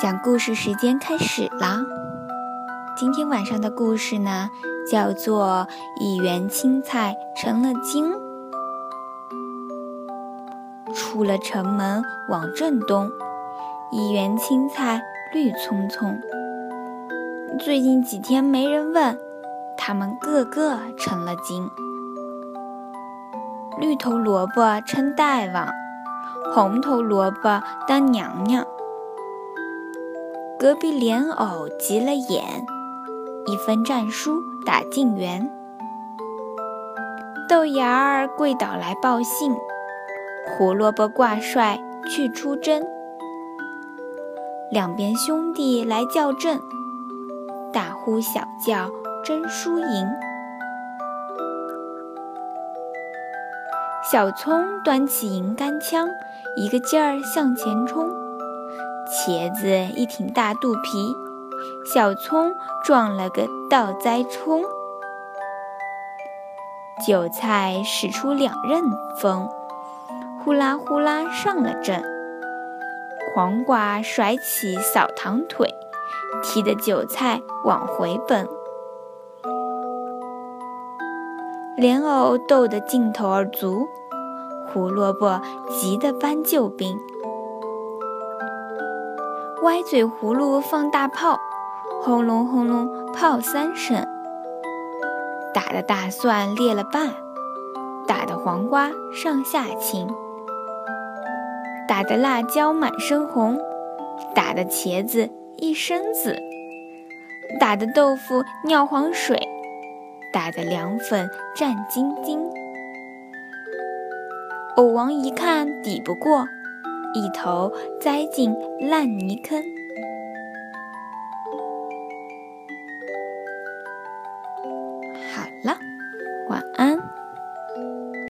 讲故事时间开始了。今天晚上的故事呢，叫做《一园青菜成了精》。出了城门往正东，一园青菜绿葱葱。最近几天没人问，它们个个成了精。绿头萝卜称大王，红头萝卜当娘娘。隔壁莲藕急了眼，一分战书打进园。豆芽儿跪倒来报信，胡萝卜挂帅去出征。两边兄弟来叫阵，大呼小叫争输赢。小葱端起银杆枪，一个劲儿向前冲。茄子一挺大肚皮，小葱撞了个倒栽葱。韭菜使出两刃锋，呼啦呼啦上了阵。黄瓜甩起扫堂腿，踢得韭菜往回奔。莲藕斗得劲头儿足，胡萝卜急得搬救兵。歪嘴葫芦放大炮，轰隆轰隆炮三声，打的大蒜裂了瓣，打的黄瓜上下青，打的辣椒满身红，打的茄子一身紫，打的豆腐尿黄水，打的凉粉战兢兢。藕王一看抵不过。一头栽进烂泥坑。好了。